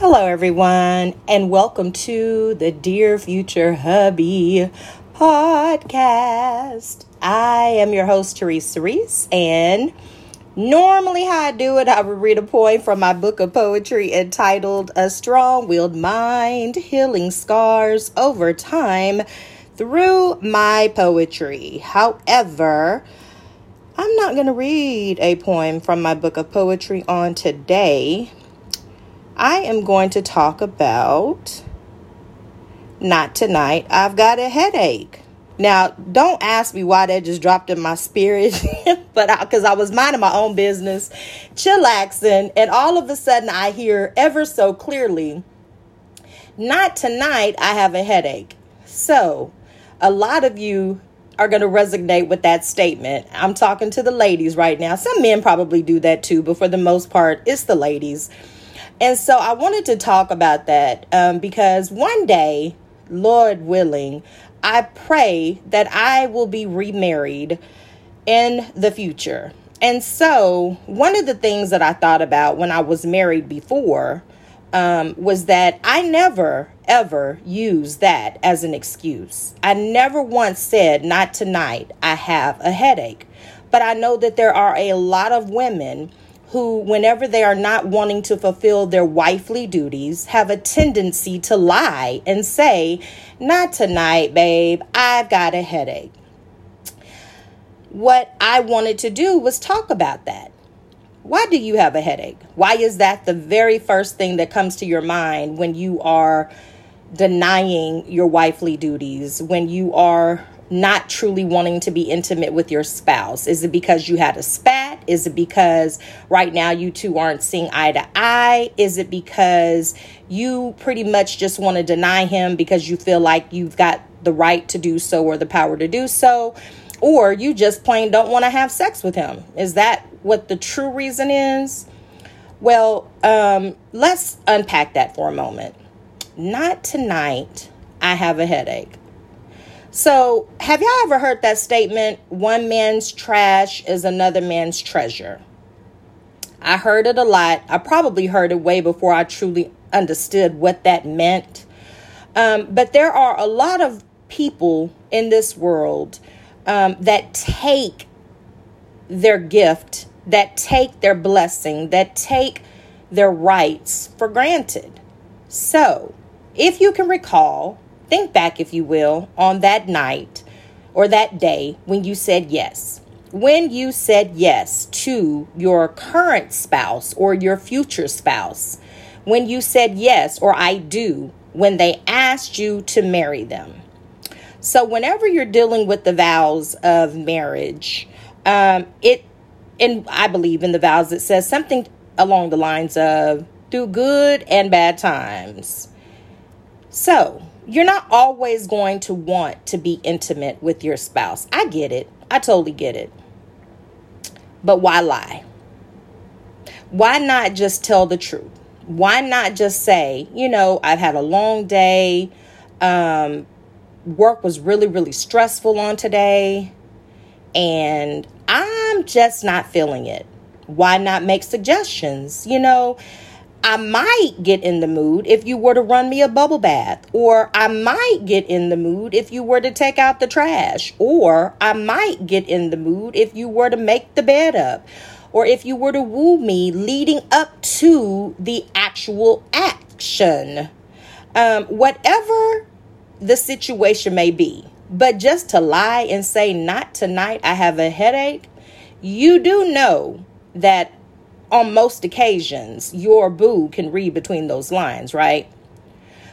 Hello, everyone, and welcome to the Dear Future Hubby podcast. I am your host, Teresa Reese, and normally, how I do it, I would read a poem from my book of poetry entitled A Strong Willed Mind Healing Scars Over Time Through My Poetry. However, I'm not going to read a poem from my book of poetry on today I am going to talk about not tonight. I've got a headache. Now, don't ask me why that just dropped in my spirit, but because I, I, was minding my own business, chillaxing, and all of a sudden I hear ever so clearly, not tonight, I have a headache. So, a lot of you are going to resonate with that statement. I'm talking to the ladies right now. Some men probably do that too, but for the most part, it's the ladies. And so I wanted to talk about that um, because one day, Lord willing, I pray that I will be remarried in the future. And so, one of the things that I thought about when I was married before um, was that I never, ever used that as an excuse. I never once said, Not tonight, I have a headache. But I know that there are a lot of women who, whenever they are not wanting to fulfill their wifely duties, have a tendency to lie and say, Not tonight, babe, I've got a headache. What I wanted to do was talk about that. Why do you have a headache? Why is that the very first thing that comes to your mind when you are denying your wifely duties, when you are not truly wanting to be intimate with your spouse? Is it because you had a spat? Is it because right now you two aren't seeing eye to eye? Is it because you pretty much just want to deny him because you feel like you've got the right to do so or the power to do so? Or you just plain don't want to have sex with him? Is that what the true reason is? Well, um, let's unpack that for a moment. Not tonight. I have a headache. So, have y'all ever heard that statement? One man's trash is another man's treasure. I heard it a lot. I probably heard it way before I truly understood what that meant. Um, but there are a lot of people in this world um, that take their gift, that take their blessing, that take their rights for granted. So, if you can recall, Think back, if you will, on that night or that day when you said yes. When you said yes to your current spouse or your future spouse. When you said yes or I do when they asked you to marry them. So, whenever you're dealing with the vows of marriage, um, it, and I believe in the vows, it says something along the lines of through good and bad times. So, you're not always going to want to be intimate with your spouse. I get it. I totally get it. But why lie? Why not just tell the truth? Why not just say, you know, I've had a long day. Um, work was really, really stressful on today. And I'm just not feeling it. Why not make suggestions? You know, I might get in the mood if you were to run me a bubble bath, or I might get in the mood if you were to take out the trash, or I might get in the mood if you were to make the bed up, or if you were to woo me leading up to the actual action. Um, whatever the situation may be, but just to lie and say, Not tonight, I have a headache, you do know that on most occasions, your boo can read between those lines, right?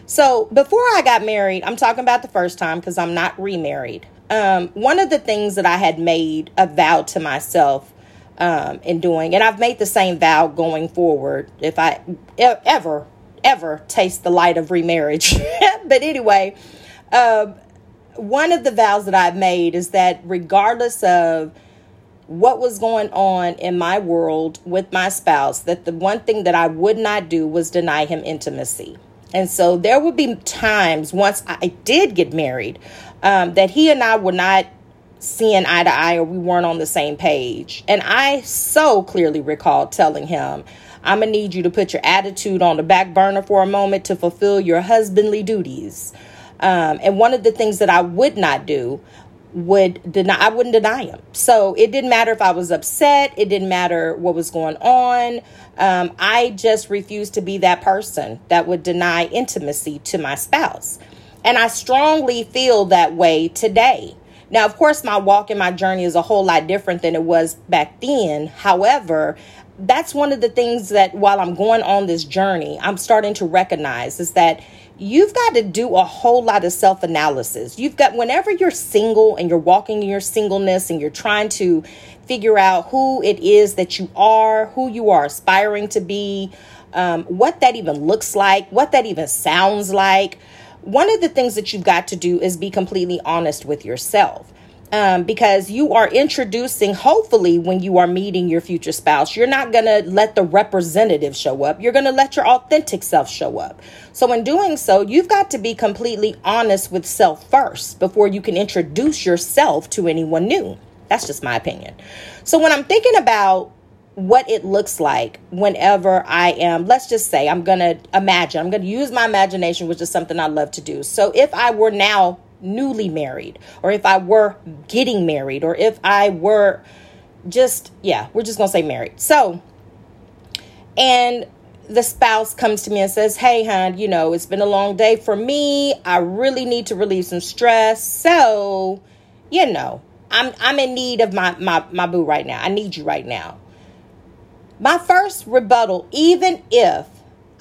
So before I got married, I'm talking about the first time because I'm not remarried. Um, one of the things that I had made a vow to myself um, in doing, and I've made the same vow going forward if I ever, ever taste the light of remarriage. but anyway, uh, one of the vows that I've made is that regardless of what was going on in my world with my spouse that the one thing that I would not do was deny him intimacy. And so there would be times once I did get married um, that he and I were not seeing eye to eye or we weren't on the same page. And I so clearly recall telling him, I'm going to need you to put your attitude on the back burner for a moment to fulfill your husbandly duties. Um, and one of the things that I would not do would deny I wouldn't deny him. So it didn't matter if I was upset, it didn't matter what was going on. Um, I just refused to be that person that would deny intimacy to my spouse. And I strongly feel that way today. Now, of course, my walk and my journey is a whole lot different than it was back then. However, that's one of the things that while I'm going on this journey, I'm starting to recognize is that you've got to do a whole lot of self analysis. You've got, whenever you're single and you're walking in your singleness and you're trying to figure out who it is that you are, who you are aspiring to be, um, what that even looks like, what that even sounds like. One of the things that you've got to do is be completely honest with yourself um, because you are introducing, hopefully, when you are meeting your future spouse, you're not going to let the representative show up. You're going to let your authentic self show up. So, in doing so, you've got to be completely honest with self first before you can introduce yourself to anyone new. That's just my opinion. So, when I'm thinking about what it looks like whenever I am, let's just say, I'm going to imagine, I'm going to use my imagination, which is something I love to do. So, if I were now newly married, or if I were getting married, or if I were just, yeah, we're just gonna say married. So, and the spouse comes to me and says, Hey, hon, you know, it's been a long day for me. I really need to relieve some stress. So, you know, I'm I'm in need of my my, my boo right now. I need you right now. My first rebuttal, even if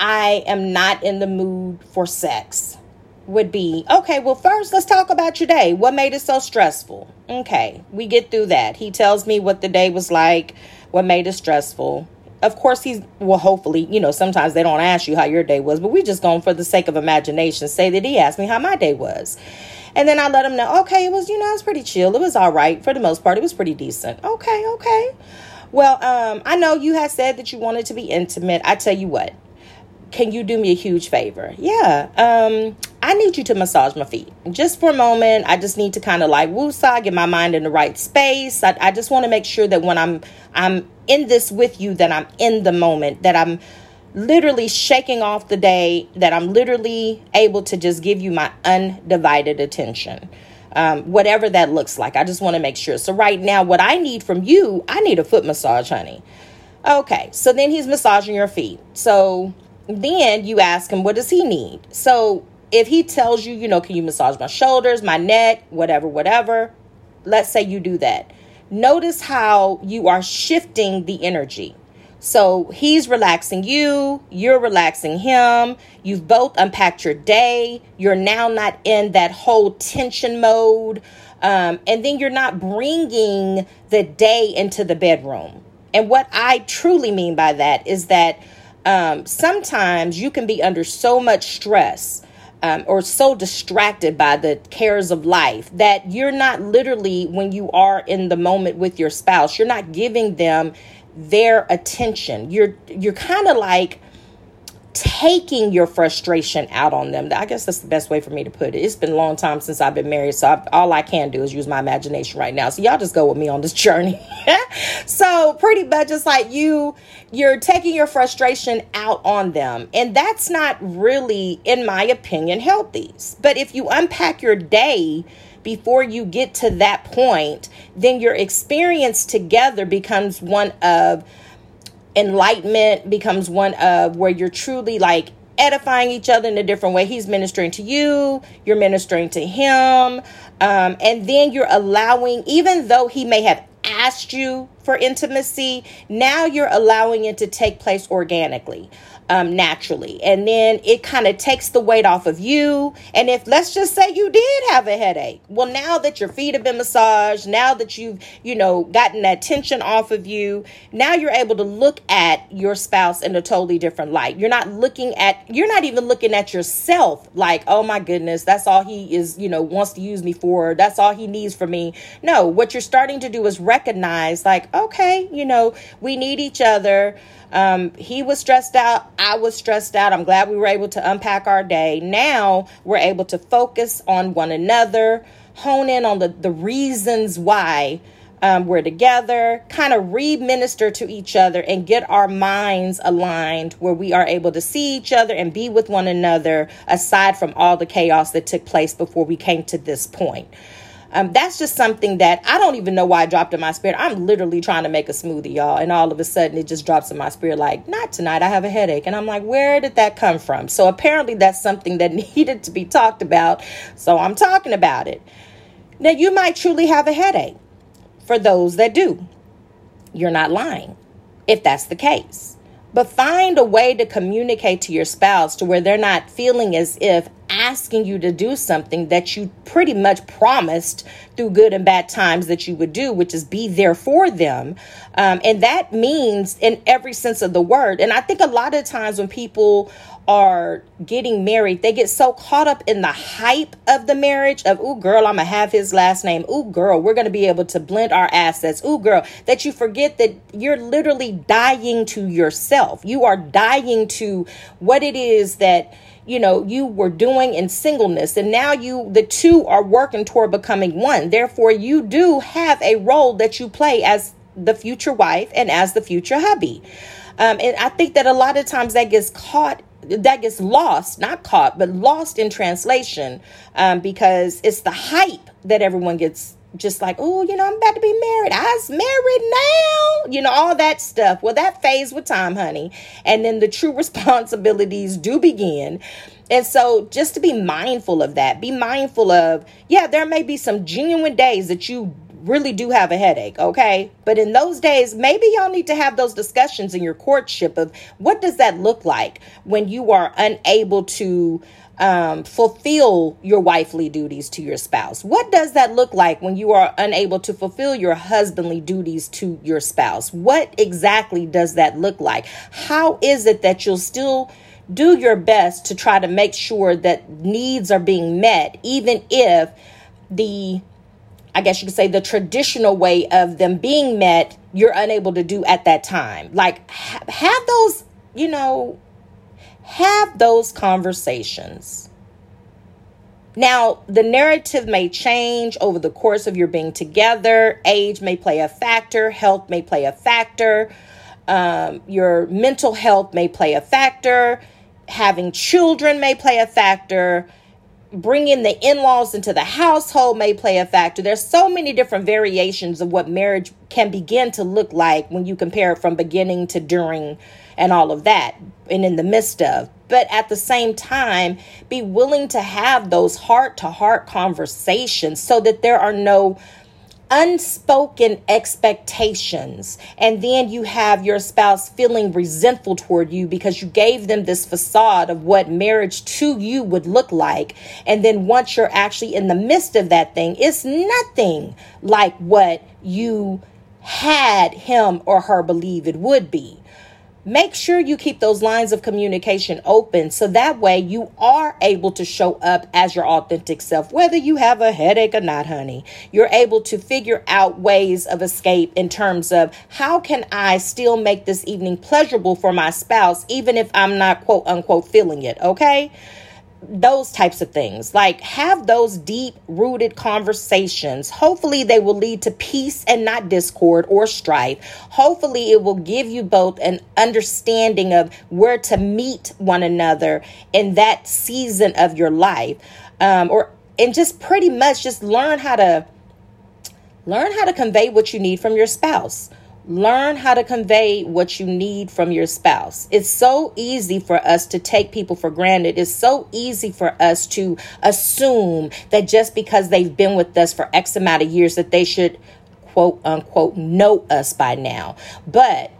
I am not in the mood for sex, would be okay, well, first, let's talk about your day. What made it so stressful? Okay, we get through that. He tells me what the day was like, what made it stressful. Of course, he's, well, hopefully, you know, sometimes they don't ask you how your day was, but we just going for the sake of imagination, say that he asked me how my day was. And then I let him know, okay, it was, you know, it was pretty chill. It was all right for the most part. It was pretty decent. Okay, okay. Well, um, I know you had said that you wanted to be intimate. I tell you what, can you do me a huge favor? Yeah. Um, I need you to massage my feet just for a moment. I just need to kind of like woosah, get my mind in the right space. I, I just want to make sure that when I'm I'm in this with you, that I'm in the moment, that I'm literally shaking off the day, that I'm literally able to just give you my undivided attention. Um, whatever that looks like. I just want to make sure. So right now, what I need from you, I need a foot massage, honey. Okay, so then he's massaging your feet. So then you ask him, what does he need? So if he tells you, you know, can you massage my shoulders, my neck, whatever, whatever, let's say you do that. Notice how you are shifting the energy. So he's relaxing you, you're relaxing him. You've both unpacked your day. You're now not in that whole tension mode. Um, and then you're not bringing the day into the bedroom. And what I truly mean by that is that um, sometimes you can be under so much stress um, or so distracted by the cares of life that you're not literally, when you are in the moment with your spouse, you're not giving them their attention. You're you're kind of like taking your frustration out on them. I guess that's the best way for me to put it. It's been a long time since I've been married, so I, all I can do is use my imagination right now. So y'all just go with me on this journey. so pretty much it's like you you're taking your frustration out on them, and that's not really, in my opinion, healthy. But if you unpack your day before you get to that point, then your experience together becomes one of enlightenment becomes one of where you're truly like edifying each other in a different way. He's ministering to you, you're ministering to him. Um, and then you're allowing, even though he may have asked you for intimacy, now you're allowing it to take place organically um, naturally. And then it kind of takes the weight off of you. And if, let's just say you did have a headache, well, now that your feet have been massaged, now that you've, you know, gotten that tension off of you, now you're able to look at your spouse in a totally different light. You're not looking at, you're not even looking at yourself like, oh my goodness, that's all he is, you know, wants to use me for. That's all he needs from me. No, what you're starting to do is recognize, like, okay, you know, we need each other. Um, he was stressed out. I was stressed out. I'm glad we were able to unpack our day. Now we're able to focus on one another, hone in on the, the reasons why um, we're together, kind of re minister to each other and get our minds aligned where we are able to see each other and be with one another aside from all the chaos that took place before we came to this point. Um, that's just something that I don't even know why I dropped in my spirit. I'm literally trying to make a smoothie, y'all, and all of a sudden it just drops in my spirit like, not tonight, I have a headache. And I'm like, where did that come from? So apparently that's something that needed to be talked about. So I'm talking about it. Now, you might truly have a headache for those that do. You're not lying if that's the case. But find a way to communicate to your spouse to where they're not feeling as if asking you to do something that you pretty much promised through good and bad times that you would do, which is be there for them. Um, and that means in every sense of the word. And I think a lot of times when people are getting married, they get so caught up in the hype of the marriage of, ooh, girl, I'm gonna have his last name. Ooh, girl, we're gonna be able to blend our assets. Ooh, girl, that you forget that you're literally dying to yourself. You are dying to what it is that you know you were doing in singleness and now you the two are working toward becoming one therefore you do have a role that you play as the future wife and as the future hubby um, and i think that a lot of times that gets caught that gets lost, not caught, but lost in translation um, because it's the hype that everyone gets just like, oh, you know, I'm about to be married. I's married now. You know, all that stuff. Well, that phase with time, honey. And then the true responsibilities do begin. And so just to be mindful of that, be mindful of, yeah, there may be some genuine days that you really do have a headache, okay? But in those days, maybe y'all need to have those discussions in your courtship of what does that look like when you are unable to um, fulfill your wifely duties to your spouse? What does that look like when you are unable to fulfill your husbandly duties to your spouse? What exactly does that look like? How is it that you'll still do your best to try to make sure that needs are being met, even if the I guess you could say the traditional way of them being met, you're unable to do at that time. Like, ha- have those, you know, have those conversations. Now, the narrative may change over the course of your being together. Age may play a factor, health may play a factor, um, your mental health may play a factor, having children may play a factor bringing the in-laws into the household may play a factor. There's so many different variations of what marriage can begin to look like when you compare it from beginning to during and all of that and in the midst of. But at the same time be willing to have those heart to heart conversations so that there are no unspoken expectations and then you have your spouse feeling resentful toward you because you gave them this facade of what marriage to you would look like. And then once you're actually in the midst of that thing it's nothing like what you had him or her believe it would be Make sure you keep those lines of communication open so that way you are able to show up as your authentic self, whether you have a headache or not, honey. You're able to figure out ways of escape in terms of how can I still make this evening pleasurable for my spouse, even if I'm not quote unquote feeling it, okay? Those types of things. Like have those deep rooted conversations. Hopefully, they will lead to peace and not discord or strife. Hopefully, it will give you both an understanding of where to meet one another in that season of your life. Um, or and just pretty much just learn how to learn how to convey what you need from your spouse Learn how to convey what you need from your spouse. It's so easy for us to take people for granted. It's so easy for us to assume that just because they've been with us for X amount of years that they should quote unquote know us by now. But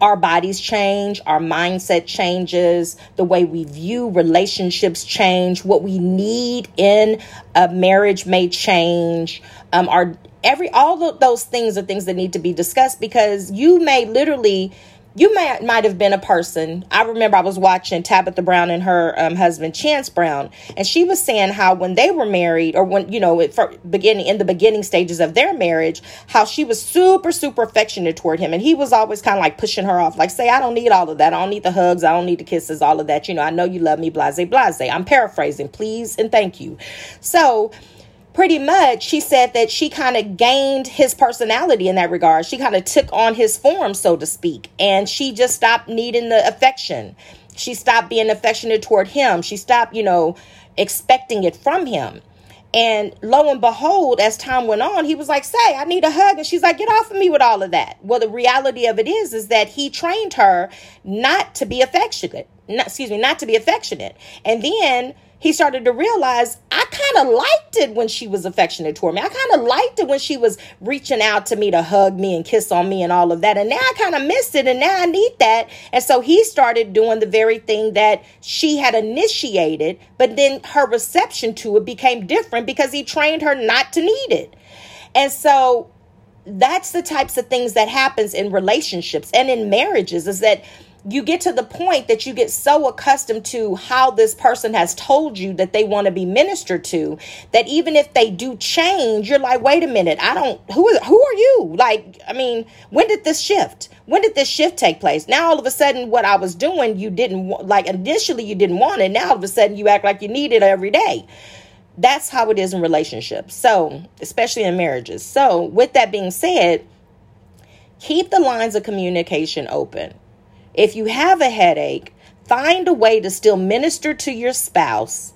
our bodies change, our mindset changes, the way we view relationships change, what we need in a marriage may change. Um, our every all of those things are things that need to be discussed because you may literally you may might have been a person. I remember I was watching Tabitha Brown and her um, husband Chance Brown, and she was saying how when they were married, or when you know, for beginning in the beginning stages of their marriage, how she was super super affectionate toward him, and he was always kind of like pushing her off, like say, I don't need all of that, I don't need the hugs, I don't need the kisses, all of that. You know, I know you love me, blase blase. I'm paraphrasing, please and thank you. So pretty much she said that she kind of gained his personality in that regard. She kind of took on his form, so to speak, and she just stopped needing the affection. She stopped being affectionate toward him. She stopped, you know, expecting it from him. And lo and behold, as time went on, he was like, Say, I need a hug. And she's like, Get off of me with all of that. Well, the reality of it is, is that he trained her not to be affectionate. Not, excuse me, not to be affectionate. And then he started to realize I kind of liked it when she was affectionate toward me. I kind of liked it when she was reaching out to me to hug me and kiss on me and all of that. And now I kind of missed it and now I need that. And so he started doing the very thing that she had initiated, but then her reception to it became different because he trained her not to need it. And so that's the types of things that happens in relationships and in marriages is that you get to the point that you get so accustomed to how this person has told you that they want to be ministered to that even if they do change you're like wait a minute i don't who is who are you? Like i mean when did this shift? When did this shift take place? Now all of a sudden what i was doing you didn't like initially you didn't want it. Now all of a sudden you act like you need it every day. That's how it is in relationships. So especially in marriages. So with that being said keep the lines of communication open if you have a headache, find a way to still minister to your spouse.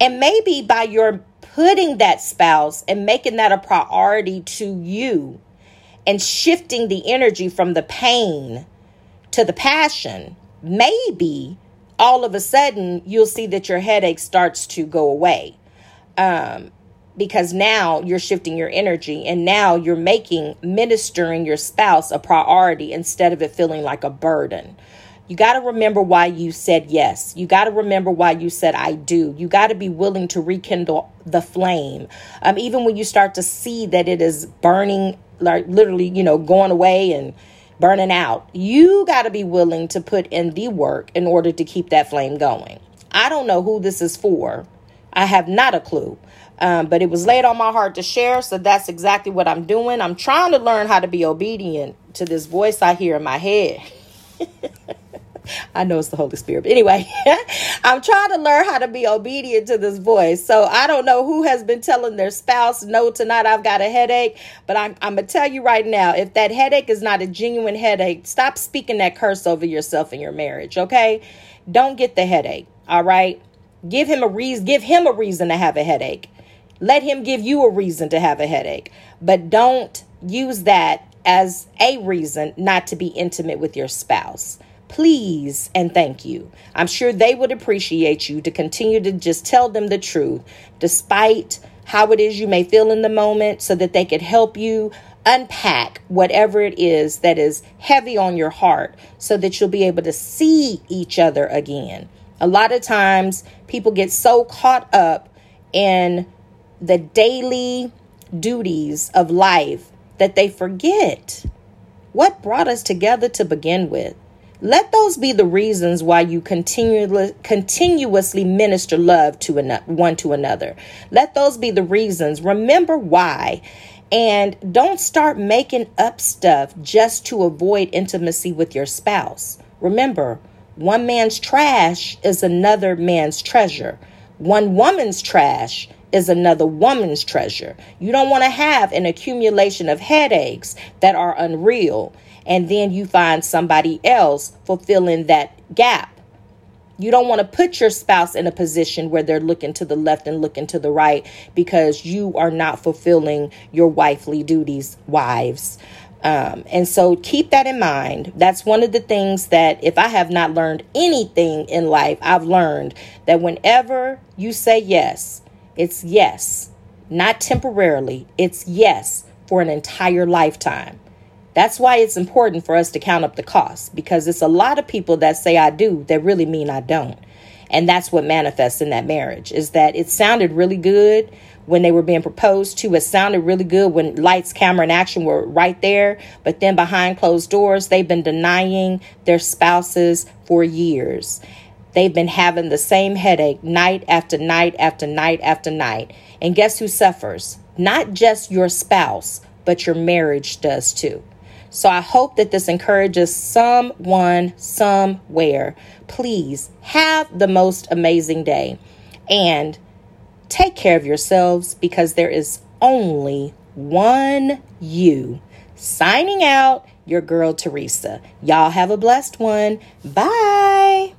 And maybe by your putting that spouse and making that a priority to you and shifting the energy from the pain to the passion, maybe all of a sudden you'll see that your headache starts to go away. Um, because now you're shifting your energy and now you're making ministering your spouse a priority instead of it feeling like a burden. You got to remember why you said yes. You got to remember why you said I do. You got to be willing to rekindle the flame. Um, even when you start to see that it is burning, like literally, you know, going away and burning out, you got to be willing to put in the work in order to keep that flame going. I don't know who this is for. I have not a clue. Um, but it was laid on my heart to share, so that's exactly what I'm doing. I'm trying to learn how to be obedient to this voice I hear in my head. I know it's the Holy Spirit. But anyway, I'm trying to learn how to be obedient to this voice. So I don't know who has been telling their spouse, no, tonight I've got a headache. But I'm, I'm going to tell you right now if that headache is not a genuine headache, stop speaking that curse over yourself in your marriage, okay? Don't get the headache, all right? Give him a reason, give him a reason to have a headache. Let him give you a reason to have a headache, but don't use that as a reason not to be intimate with your spouse. Please and thank you. I'm sure they would appreciate you to continue to just tell them the truth, despite how it is you may feel in the moment, so that they could help you unpack whatever it is that is heavy on your heart so that you'll be able to see each other again. A lot of times people get so caught up in the daily duties of life that they forget what brought us together to begin with. Let those be the reasons why you continually, continuously minister love to one to another. Let those be the reasons. Remember why. And don't start making up stuff just to avoid intimacy with your spouse. Remember, one man's trash is another man's treasure. One woman's trash is another woman's treasure. You don't want to have an accumulation of headaches that are unreal, and then you find somebody else fulfilling that gap. You don't want to put your spouse in a position where they're looking to the left and looking to the right because you are not fulfilling your wifely duties, wives. Um, and so keep that in mind. That's one of the things that, if I have not learned anything in life, I've learned that whenever you say yes, it's yes, not temporarily. It's yes for an entire lifetime. That's why it's important for us to count up the cost because it's a lot of people that say I do that really mean I don't. And that's what manifests in that marriage is that it sounded really good when they were being proposed to. It sounded really good when lights, camera, and action were right there. But then behind closed doors, they've been denying their spouses for years. They've been having the same headache night after night after night after night. And guess who suffers? Not just your spouse, but your marriage does too. So I hope that this encourages someone somewhere. Please have the most amazing day. And Take care of yourselves because there is only one you. Signing out, your girl Teresa. Y'all have a blessed one. Bye.